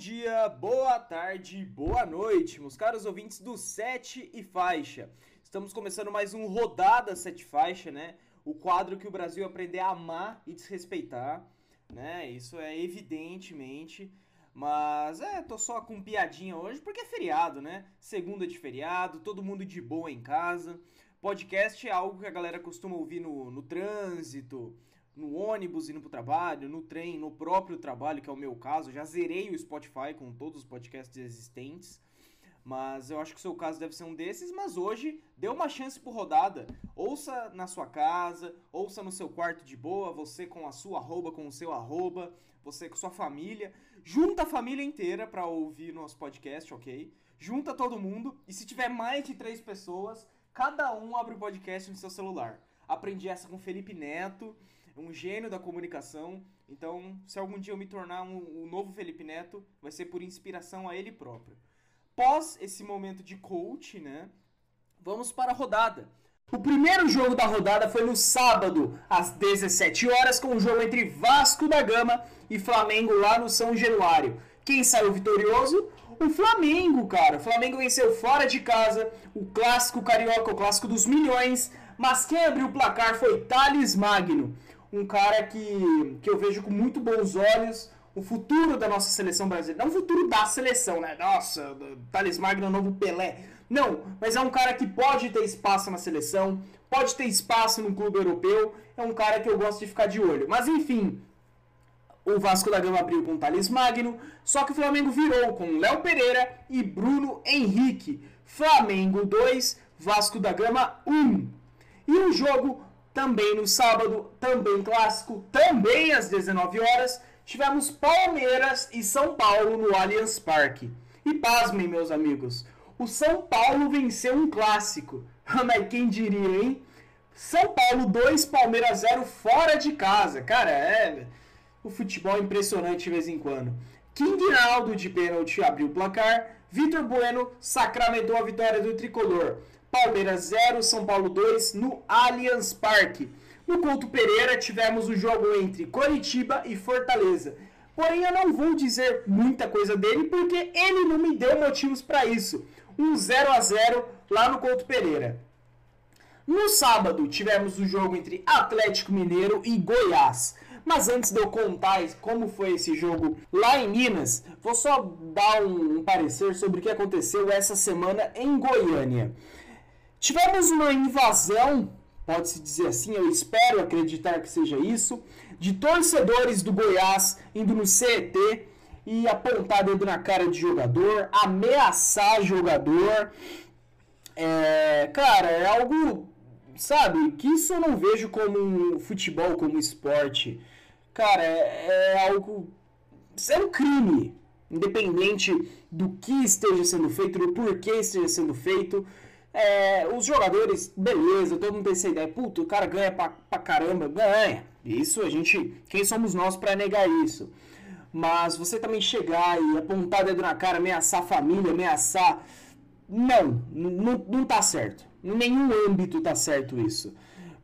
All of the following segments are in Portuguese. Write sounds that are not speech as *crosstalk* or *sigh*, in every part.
dia, boa tarde, boa noite, meus caros ouvintes do Sete e Faixa. Estamos começando mais um Rodada Sete Faixa, né? O quadro que o Brasil aprender a amar e desrespeitar, né? Isso é evidentemente. Mas é, tô só com piadinha hoje porque é feriado, né? Segunda de feriado, todo mundo de boa em casa. Podcast é algo que a galera costuma ouvir no, no trânsito, no ônibus indo pro trabalho, no trem, no próprio trabalho, que é o meu caso. Já zerei o Spotify com todos os podcasts existentes. Mas eu acho que o seu caso deve ser um desses. Mas hoje, dê uma chance por rodada. Ouça na sua casa, ouça no seu quarto de boa, você com a sua arroba, com o seu arroba, você com sua família. Junta a família inteira para ouvir nosso podcast, ok? Junta todo mundo. E se tiver mais de três pessoas, cada um abre o podcast no seu celular. Aprendi essa com Felipe Neto um gênio da comunicação. Então, se algum dia eu me tornar um, um novo Felipe Neto, vai ser por inspiração a ele próprio. Pós esse momento de coach, né? Vamos para a rodada. O primeiro jogo da rodada foi no sábado, às 17 horas, com o jogo entre Vasco da Gama e Flamengo lá no São Januário. Quem saiu vitorioso? O Flamengo, cara. O Flamengo venceu fora de casa o clássico carioca, o clássico dos milhões. Mas quem abriu o placar foi Thales Magno um cara que, que eu vejo com muito bons olhos o futuro da nossa seleção brasileira. Não o futuro da seleção, né? Nossa, Thales Magno, novo Pelé. Não, mas é um cara que pode ter espaço na seleção, pode ter espaço no clube europeu. É um cara que eu gosto de ficar de olho. Mas enfim, o Vasco da Gama abriu com Thales Magno, só que o Flamengo virou com Léo Pereira e Bruno Henrique. Flamengo 2, Vasco da Gama 1. E o jogo também no sábado, também clássico, também às 19 horas, tivemos Palmeiras e São Paulo no Allianz Parque. E pasmem, meus amigos, o São Paulo venceu um clássico. *laughs* Mas quem diria, hein? São Paulo 2, Palmeiras 0 fora de casa. Cara, é. O futebol é impressionante de vez em quando. King Rinaldo de pênalti abriu o placar. Vitor Bueno sacramentou a vitória do tricolor. Palmeiras 0, São Paulo 2 no Allianz Parque. No Couto Pereira tivemos o jogo entre Coritiba e Fortaleza. Porém, eu não vou dizer muita coisa dele porque ele não me deu motivos para isso. Um 0 a 0 lá no Couto Pereira. No sábado tivemos o jogo entre Atlético Mineiro e Goiás. Mas antes de eu contar como foi esse jogo lá em Minas, vou só dar um parecer sobre o que aconteceu essa semana em Goiânia. Tivemos uma invasão, pode-se dizer assim, eu espero acreditar que seja isso, de torcedores do Goiás indo no CET e apontar dedo na cara de jogador, ameaçar jogador. É, cara, é algo, sabe, que isso eu não vejo como um futebol, como esporte. Cara, é, é algo. É um crime, independente do que esteja sendo feito, do porquê esteja sendo feito. É, os jogadores, beleza, todo mundo tem essa ideia. Puta, o cara ganha pra, pra caramba. Ganha. Isso a gente. Quem somos nós para negar isso? Mas você também chegar e apontar dedo na cara, ameaçar a família, ameaçar. Não, não, não tá certo. Em nenhum âmbito tá certo isso.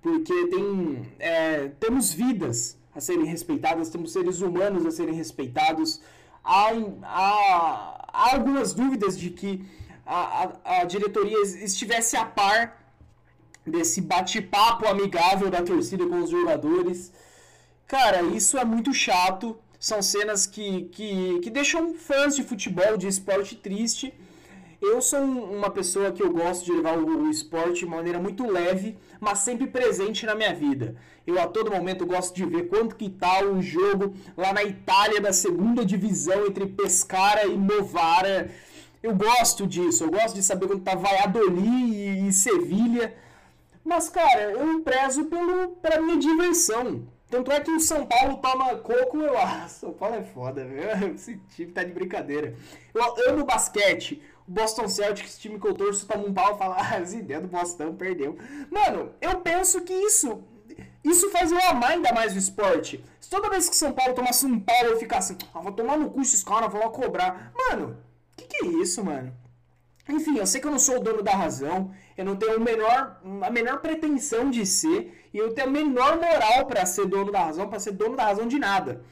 Porque tem, é, temos vidas a serem respeitadas, temos seres humanos a serem respeitados. Há, há, há algumas dúvidas de que a, a, diretoria estivesse a par desse bate-papo amigável da torcida com os jogadores. Cara, isso é muito chato. São cenas que, que, que deixam fãs de futebol, de esporte triste. Eu sou uma pessoa que eu gosto de levar o, o esporte de maneira muito leve, mas sempre presente na minha vida. Eu a todo momento gosto de ver quanto que tá o jogo lá na Itália da segunda divisão entre Pescara e Novara eu gosto disso, eu gosto de saber quando tá Valladolid e, e Sevilha. Mas, cara, eu prezo pelo, pela minha diversão. Tanto é que o São Paulo toma coco, eu. *laughs* Ah, São Paulo é foda, velho. *laughs* Esse time tá de brincadeira. Eu amo basquete. O Boston Celtics, time que eu torço, toma um pau e fala, *laughs* ah, as ideias do Boston perdeu. Mano, eu penso que isso. Isso faz eu amar ainda mais o esporte. Se toda vez que São Paulo tomasse um pau, eu ficasse, assim, ah, vou tomar no cu esses caras, vou lá cobrar. Mano, que que é isso, mano? Enfim, eu sei que eu não sou o dono da razão, eu não tenho o menor, a menor pretensão de ser, e eu tenho a menor moral para ser dono da razão, para ser dono da razão de nada.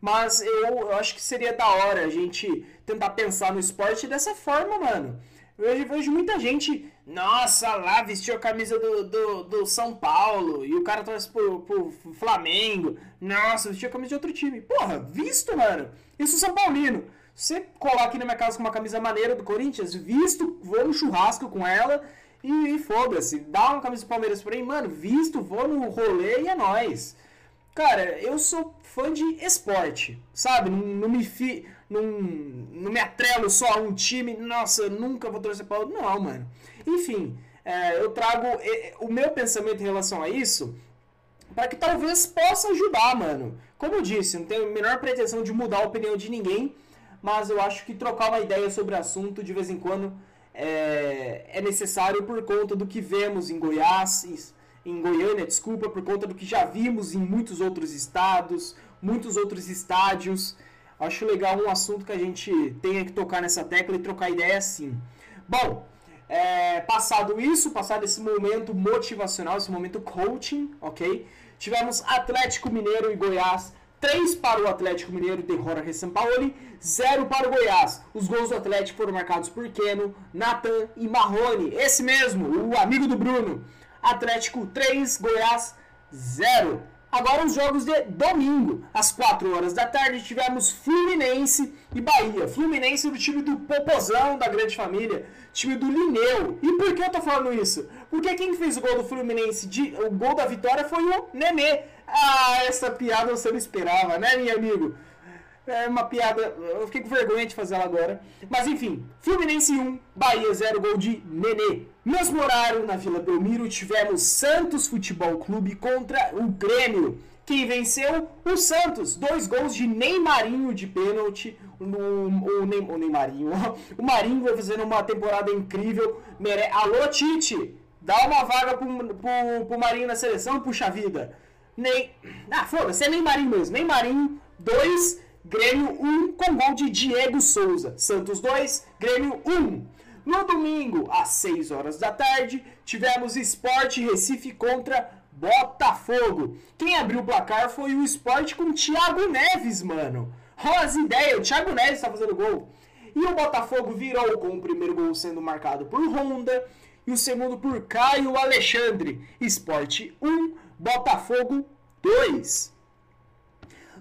Mas eu, eu acho que seria da hora a gente tentar pensar no esporte dessa forma, mano. Eu vejo muita gente, nossa, lá vestiu a camisa do, do, do, São Paulo e o cara torce pro, pro Flamengo. Nossa, vestiu a camisa de outro time. Porra, visto, mano. Isso São Paulino. Você colar aqui na minha casa com uma camisa maneira do Corinthians, visto, vou no churrasco com ela e, e foda-se. Dá uma camisa do Palmeiras pra mim, mano, visto, vou no rolê e é nóis. Cara, eu sou fã de esporte, sabe? Não, não me fi, não, não me atrelo só a um time. Nossa, nunca vou torcer para outro. Não, mano. Enfim, é, eu trago é, o meu pensamento em relação a isso para que talvez possa ajudar, mano. Como eu disse, não tenho a menor pretensão de mudar a opinião de ninguém, mas eu acho que trocar uma ideia sobre o assunto de vez em quando é, é necessário por conta do que vemos em Goiás em Goiânia, desculpa, por conta do que já vimos em muitos outros estados, muitos outros estádios. Acho legal um assunto que a gente tenha que tocar nessa tecla e trocar ideia assim. Bom, é, passado isso, passado esse momento motivacional, esse momento coaching, ok? Tivemos Atlético Mineiro e Goiás 3 para o Atlético Mineiro de Jorge Sampaoli, 0 para o Goiás. Os gols do Atlético foram marcados por Keno, Nathan e Marrone. Esse mesmo, o amigo do Bruno. Atlético 3, Goiás 0. Agora os jogos de domingo, às 4 horas da tarde, tivemos Fluminense e Bahia. Fluminense do time do Popozão da grande família, time do Lineu. E por que eu tô falando isso? Porque quem fez o gol do Fluminense, de, o gol da vitória foi o Nenê. Ah, essa piada você não esperava, né, meu amigo? É uma piada, eu fiquei com vergonha de fazer ela agora. Mas enfim, Fluminense 1, Bahia 0, gol de Nenê. Mesmo horário, na Vila Belmiro, tivemos Santos Futebol Clube contra o Grêmio. Quem venceu? O Santos. Dois gols de Neymarinho de pênalti. O, Ney, o Neymarinho. *laughs* O Marinho vai fazendo uma temporada incrível. Mere... Alô, Tite! Dá uma vaga pro, pro, pro Marinho na seleção, puxa vida. Ney... Ah, foda-se, é Neymarinho mesmo. Neymarinho, dois. Grêmio 1 um, com gol de Diego Souza. Santos 2, Grêmio 1. Um. No domingo, às 6 horas da tarde, tivemos Esporte Recife contra Botafogo. Quem abriu o placar foi o Esporte com Thiago Neves, mano. Olha as ideias, o Thiago Neves está fazendo gol. E o Botafogo virou com o primeiro gol sendo marcado por Honda e o segundo por Caio Alexandre. Esporte 1, Botafogo 2.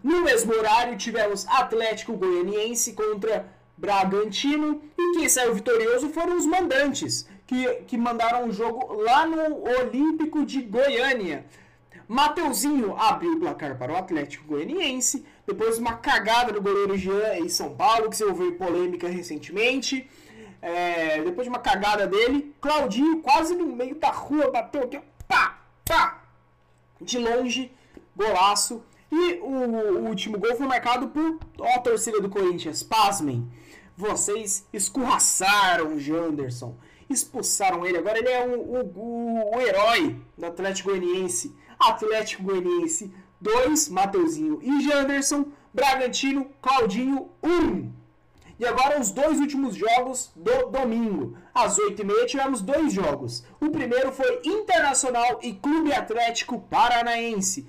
No mesmo horário, tivemos Atlético Goianiense contra Bragantino e quem saiu vitorioso foram os mandantes, que, que mandaram o jogo lá no Olímpico de Goiânia. Mateuzinho abriu o placar para o Atlético Goianiense, depois uma cagada do goleiro Jean em São Paulo, que se ouviu polêmica recentemente. É, depois de uma cagada dele, Claudinho quase no meio da rua bateu pá, de longe, golaço. E o, último gol foi marcado por ó, a torcida do Corinthians. Pasmem, vocês escorraçaram o Janderson, expulsaram ele. Agora ele é o, o, o herói do Atlético Goianiense. Atlético Goianiense 2, Mateuzinho e Janderson. Bragantino, Claudinho 1. Um. E agora os dois últimos jogos do domingo. Às 8h30 tivemos dois jogos. O primeiro foi Internacional e Clube Atlético Paranaense.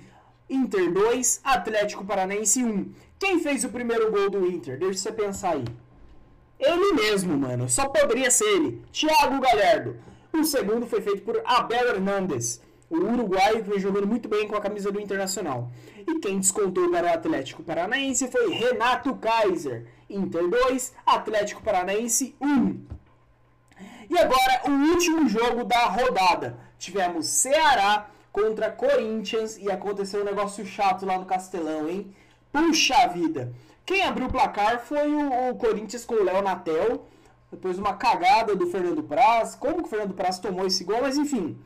Inter 2, Atlético Paranaense 1. Quem fez o primeiro gol do Inter? Deixa você pensar aí. Ele mesmo, mano. Só poderia ser ele. Thiago Galhardo. O segundo foi feito por Abel Hernandes. O uruguaio que vem jogando muito bem com a camisa do Internacional. E quem descontou para o Atlético Paranaense foi Renato Kaiser. Inter 2, Atlético Paranaense 1. E agora o último jogo da rodada. Tivemos Ceará contra Corinthians e aconteceu um negócio chato lá no Castelão, hein? Puxa vida! Quem abriu o placar foi o, o Corinthians com o Léo Natel, depois uma cagada do Fernando Praz. Como que o Fernando Praz tomou esse gol? Mas enfim,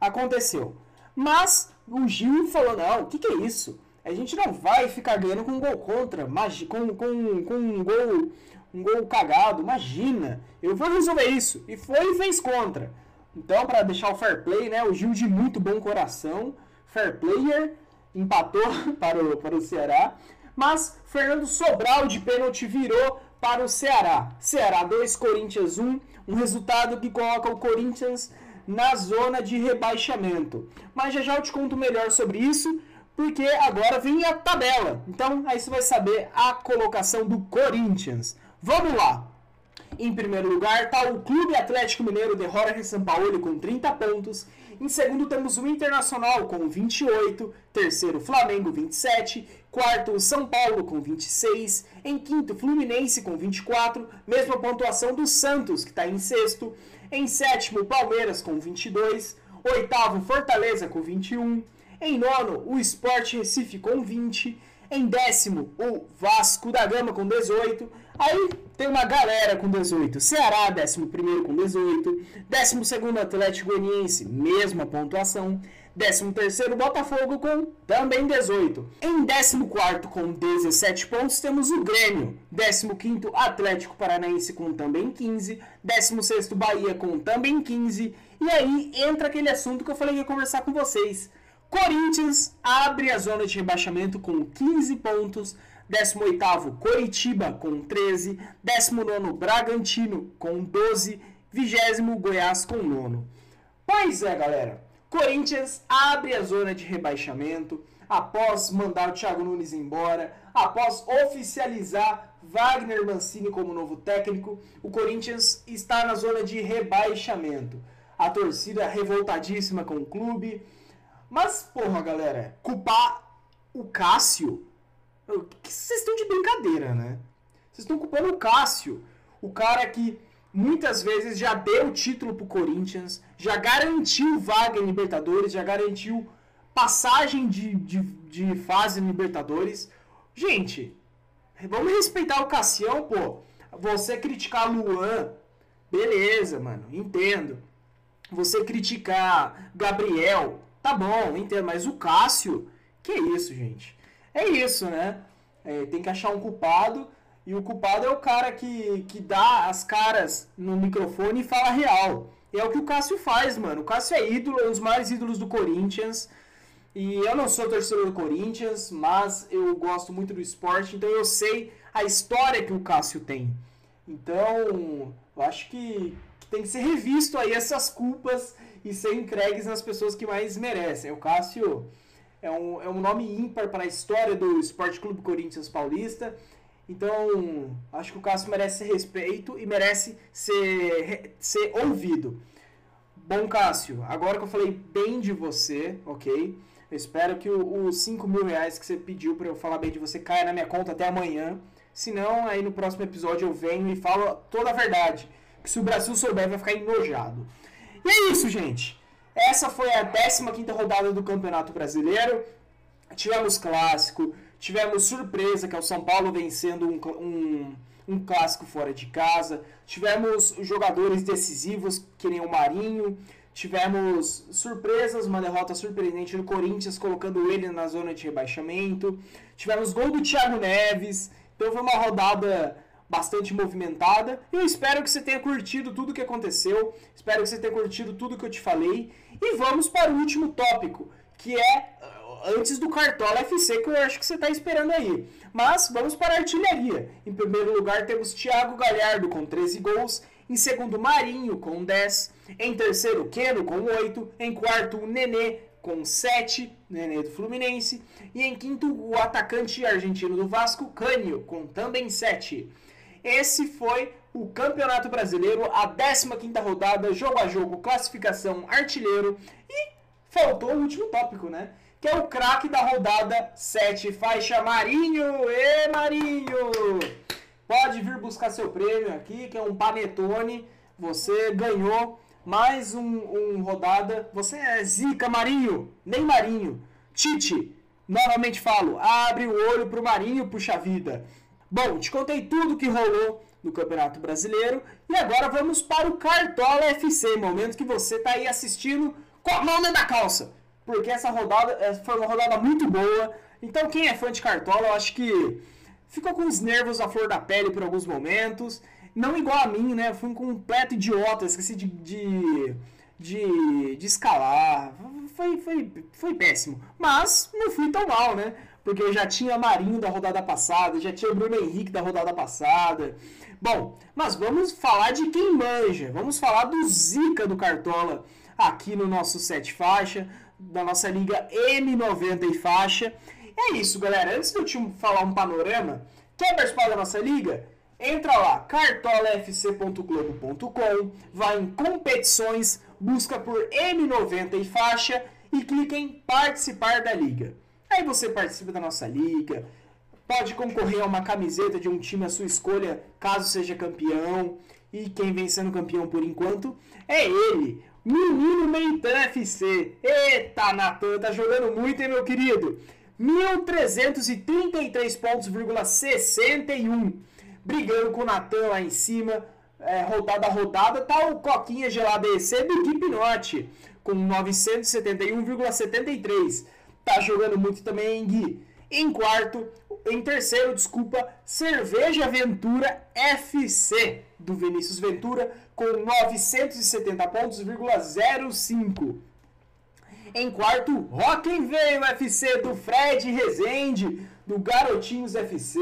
aconteceu. Mas o Gil falou: não, o que, que é isso? A gente não vai ficar ganhando com um gol contra, com, com, com um gol um gol cagado, imagina. Eu vou resolver isso. E foi e fez contra. Então, para deixar o fair play, né, o Gil de muito bom coração, fair player, empatou *laughs* para o, para o Ceará. Mas Fernando Sobral de pênalti virou para o Ceará. Ceará 2, Corinthians 1. Um resultado que coloca o Corinthians na zona de rebaixamento. Mas já já eu te conto melhor sobre isso, porque agora vem a tabela. Então aí você vai saber a colocação do Corinthians. Vamos lá. Em primeiro lugar está o Clube Atlético Mineiro de Jorge Sampaoli com 30 pontos. Em segundo temos o Internacional com 28, terceiro Flamengo 27, quarto São Paulo com 26, em quinto Fluminense com 24, mesma pontuação do Santos que está em sexto, em sétimo Palmeiras com 22, oitavo Fortaleza com 21, em nono o Sport Recife com 20, em décimo o Vasco da Gama com 18, Aí tem uma galera com 18. Ceará, 11 com 18. 12 Atlético Goianiense, mesma pontuação. 13 Botafogo com também 18. Em 14 com 17 pontos temos o Grêmio. 15 Atlético Paranaense com também 15. 16 Bahia com também 15. E aí entra aquele assunto que eu falei que ia conversar com vocês. Corinthians abre a zona de rebaixamento com 15 pontos. 18º Coritiba com 13, 19º Bragantino com 12, 20 Goiás com 9. Pois é, galera. Corinthians abre a zona de rebaixamento após mandar o Thiago Nunes embora, após oficializar Wagner Mancini como novo técnico, o Corinthians está na zona de rebaixamento. A torcida revoltadíssima com o clube. Mas, porra, galera, culpar o Cássio vocês estão de brincadeira, né? Vocês estão culpando o Cássio, o cara que muitas vezes já deu o título pro Corinthians, já garantiu vaga em Libertadores, já garantiu passagem de, de, de fase em Libertadores. Gente, vamos respeitar o Cassião, pô. Você criticar Luan, beleza, mano, entendo. Você criticar Gabriel, tá bom, entendo. Mas o Cássio, que isso, gente? é isso, né? É, tem que achar um culpado. E o culpado é o cara que, que dá as caras no microfone e fala real. E é o que o Cássio faz, mano. O Cássio é ídolo, é um dos maiores ídolos do Corinthians. E eu não sou torcedor do Corinthians, mas eu gosto muito do esporte, então eu sei a história que o Cássio tem. Então, eu acho que, que tem que ser revisto aí essas culpas e ser entregues nas pessoas que mais merecem. O Cássio é um, é um nome ímpar para a história do Esporte Clube Corinthians Paulista. Então, acho que o Cássio merece respeito e merece ser, ser ouvido. Bom, Cássio, agora que eu falei bem de você, ok? Eu espero que os 5 mil reais que você pediu para eu falar bem de você caia na minha conta até amanhã. Se não, aí no próximo episódio eu venho e falo toda a verdade. Que se o Brasil souber, vai ficar enojado. E é isso, gente. Essa foi a 15 rodada do Campeonato Brasileiro. Tivemos clássico, tivemos surpresa, que é o São Paulo vencendo um, um, um clássico fora de casa. Tivemos jogadores decisivos, que nem o Marinho. Tivemos surpresas, uma derrota surpreendente no Corinthians, colocando ele na zona de rebaixamento. Tivemos gol do Thiago Neves. Então foi uma rodada bastante movimentada. Eu espero que você tenha curtido tudo o que aconteceu. Espero que você tenha curtido tudo que eu te falei. E vamos para o último tópico, que é antes do Cartola FC, que eu acho que você está esperando aí. Mas vamos para a artilharia. Em primeiro lugar temos Thiago Galhardo com 13 gols. Em segundo, Marinho com 10. Em terceiro, Keno com 8. Em quarto, o Nenê com 7. Nenê do Fluminense. E em quinto, o atacante argentino do Vasco, Cânio, com também 7. Esse foi o Campeonato Brasileiro, a 15ª rodada, jogo a jogo, classificação, artilheiro e faltou o último tópico, né? Que é o craque da rodada 7, faixa Marinho. Ê, Marinho! Pode vir buscar seu prêmio aqui, que é um panetone. Você ganhou mais um, um rodada. Você é zica, Marinho, nem Marinho. Tite, novamente falo, abre o olho pro Marinho, puxa vida. Bom, te contei tudo que rolou no Campeonato Brasileiro e agora vamos para o Cartola FC, momento que você está aí assistindo com a mão na calça, porque essa rodada eh, foi uma rodada muito boa. Então, quem é fã de Cartola, eu acho que ficou com os nervos à flor da pele por alguns momentos. Não igual a mim, né? Fui um completo idiota, esqueci de, de, de, de escalar. Foi, foi, foi péssimo. Mas não fui tão mal, né? porque eu já tinha Marinho da rodada passada, já tinha Bruno Henrique da rodada passada. Bom, mas vamos falar de quem manja, vamos falar do Zica do Cartola aqui no nosso Sete Faixa. Da nossa liga M90 e faixa. É isso, galera. Antes de eu te falar um panorama, quer participar da nossa liga? Entra lá, cartolafc.globo.com, vai em competições, busca por M90 e faixa e clica em participar da liga. Aí você participa da nossa liga, pode concorrer a uma camiseta de um time à sua escolha, caso seja campeão. E quem vem sendo campeão por enquanto é ele, Menino Meitan FC. Eita, Natan, tá jogando muito, hein, meu querido? 1.333 pontos, 61. Brigando com o Natan lá em cima, é, rodada a rodada. Tá o Coquinha Gelada EC do Equipe com 971,73. Tá jogando muito também, Gui. Em quarto, em terceiro, desculpa, Cerveja Ventura FC, do Vinícius Ventura, com 970 pontos, 05. Em quarto, Rock Veio FC do Fred Rezende, do Garotinhos FC,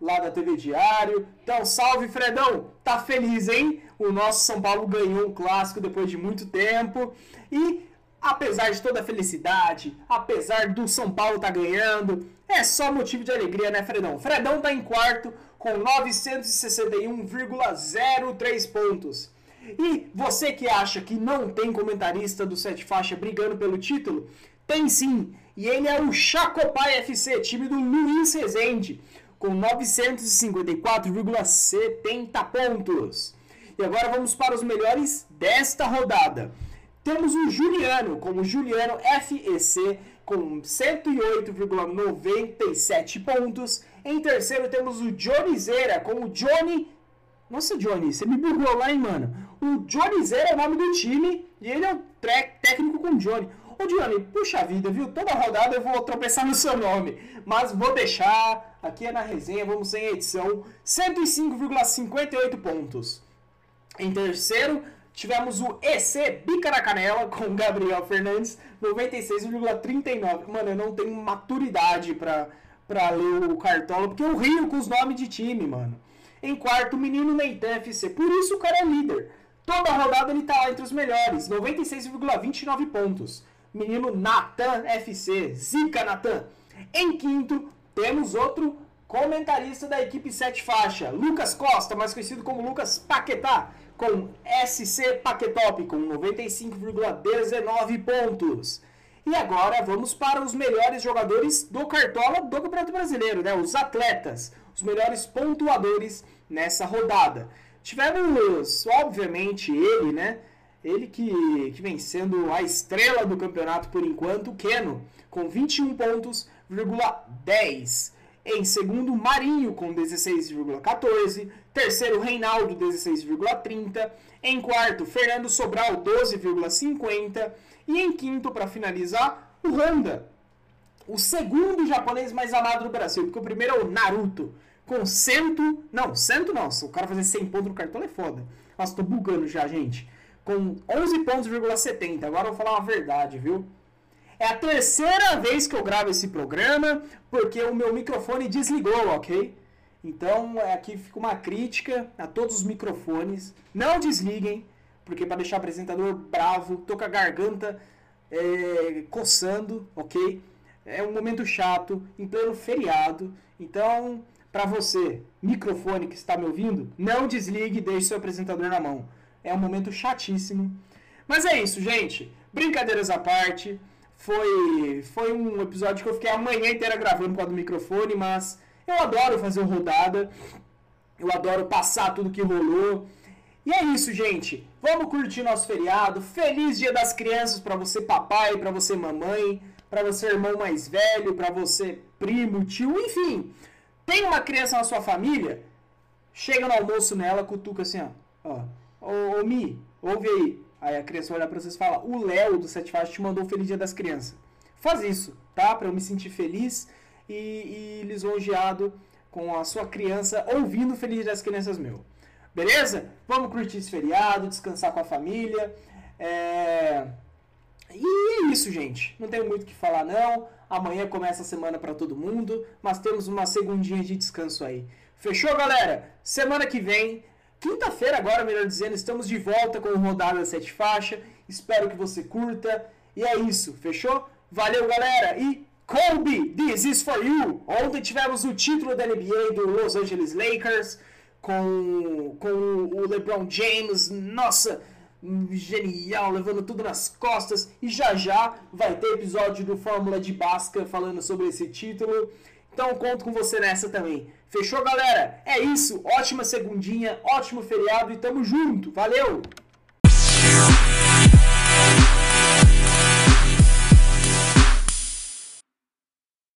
lá da TV Diário. Então, salve Fredão, tá feliz, hein? O nosso São Paulo ganhou um clássico depois de muito tempo. E apesar de toda a felicidade, apesar do São Paulo tá ganhando, é só motivo de alegria, né, Fredão? Fredão tá em quarto com 961,03 pontos. E você que acha que não tem comentarista do Sete Faixa brigando pelo título, tem sim. E ele é o Chacopai FC, time do Luiz Rezende, com 954,70 pontos. E agora vamos para os melhores desta rodada. Temos o Juliano, como Juliano FEC, com 108,97 pontos. Em terceiro temos o Johnny Zera, com o Johnny nossa, Johnny, você me burlou lá, hein, mano? O Johnny Zera é o nome do time e ele é o técnico com o Johnny. Ô, Johnny, puxa vida, viu? Toda rodada eu vou tropeçar no seu nome. Mas vou deixar, aqui é na resenha, vamos sem edição, 105,58 pontos. Em terceiro, tivemos o EC Bica na Canela com Gabriel Fernandes, 96,39. Mano, eu não tenho maturidade pra, pra ler o Cartola, porque eu rio com os nomes de time, mano. Em quarto, o menino Neitan FC. Por isso o cara é líder. Toda rodada ele tá lá entre os melhores. 96,29 pontos. Menino Natan FC. Zica Natan. Em quinto, temos outro comentarista da equipe 7 faixa. Lucas Costa, mais conhecido como Lucas Paquetá. Com SC Paquetop. Com 95,19 pontos. E agora vamos para os melhores jogadores do Cartola do Campeonato Brasileiro, né? Os atletas os melhores pontuadores nessa rodada. Tivemos, obviamente, ele, né? Ele que, que vem sendo a estrela do campeonato por enquanto, Keno, com 21 pontos, 10. Em segundo, Marinho, com 16,14. Terceiro, Reinaldo, 16,30. Em quarto, Fernando Sobral, 12,50. E em quinto, para finalizar, o Honda, o segundo japonês mais amado do Brasil, porque o primeiro é o Naruto, com cento... Não, cento não, se o cara fazer 100 pontos no cartão é foda. Nossa, tô bugando já, gente. Com 11 pontos, 70. Agora eu vou falar uma verdade, viu? É a terceira vez que eu gravo esse programa, porque o meu microfone desligou, ok? Então, aqui fica uma crítica a todos os microfones. Não desliguem, porque para deixar o apresentador bravo, tô com a garganta é, coçando, ok? é um momento chato, em pleno feriado. Então, para você, microfone que está me ouvindo, não desligue e deixe seu apresentador na mão. É um momento chatíssimo. Mas é isso, gente. Brincadeiras à parte. Foi, foi um episódio que eu fiquei a manhã inteira gravando com do microfone, mas eu adoro fazer rodada. Eu adoro passar tudo que rolou. E é isso, gente. Vamos curtir nosso feriado. Feliz Dia das Crianças para você, papai, para você, mamãe para você irmão mais velho, para você primo, tio, enfim. Tem uma criança na sua família, chega no almoço nela, cutuca assim, ó, ó, ô, ô Mi, ouve aí. Aí a criança vai olhar pra vocês e fala, o Léo do Sete Faixas te mandou o Feliz Dia das Crianças. Faz isso, tá? Pra eu me sentir feliz e, e lisonjeado com a sua criança ouvindo Feliz das Crianças meu. Beleza? Vamos curtir esse feriado, descansar com a família. É... E é isso, gente. Não tenho muito o que falar, não. Amanhã começa a semana para todo mundo, mas temos uma segundinha de descanso aí. Fechou, galera? Semana que vem, quinta-feira agora, melhor dizendo, estamos de volta com o Rodada 7 Faixa. Espero que você curta. E é isso, fechou? Valeu, galera! E Kobe, this is for you! Ontem tivemos o título da NBA do Los Angeles Lakers com, com o LeBron James, nossa, genial, levando tudo nas costas. E já já vai ter episódio do Fórmula de Basca falando sobre esse título. Então conto com você nessa também. Fechou, galera? É isso. Ótima segundinha, ótimo feriado e tamo junto. Valeu!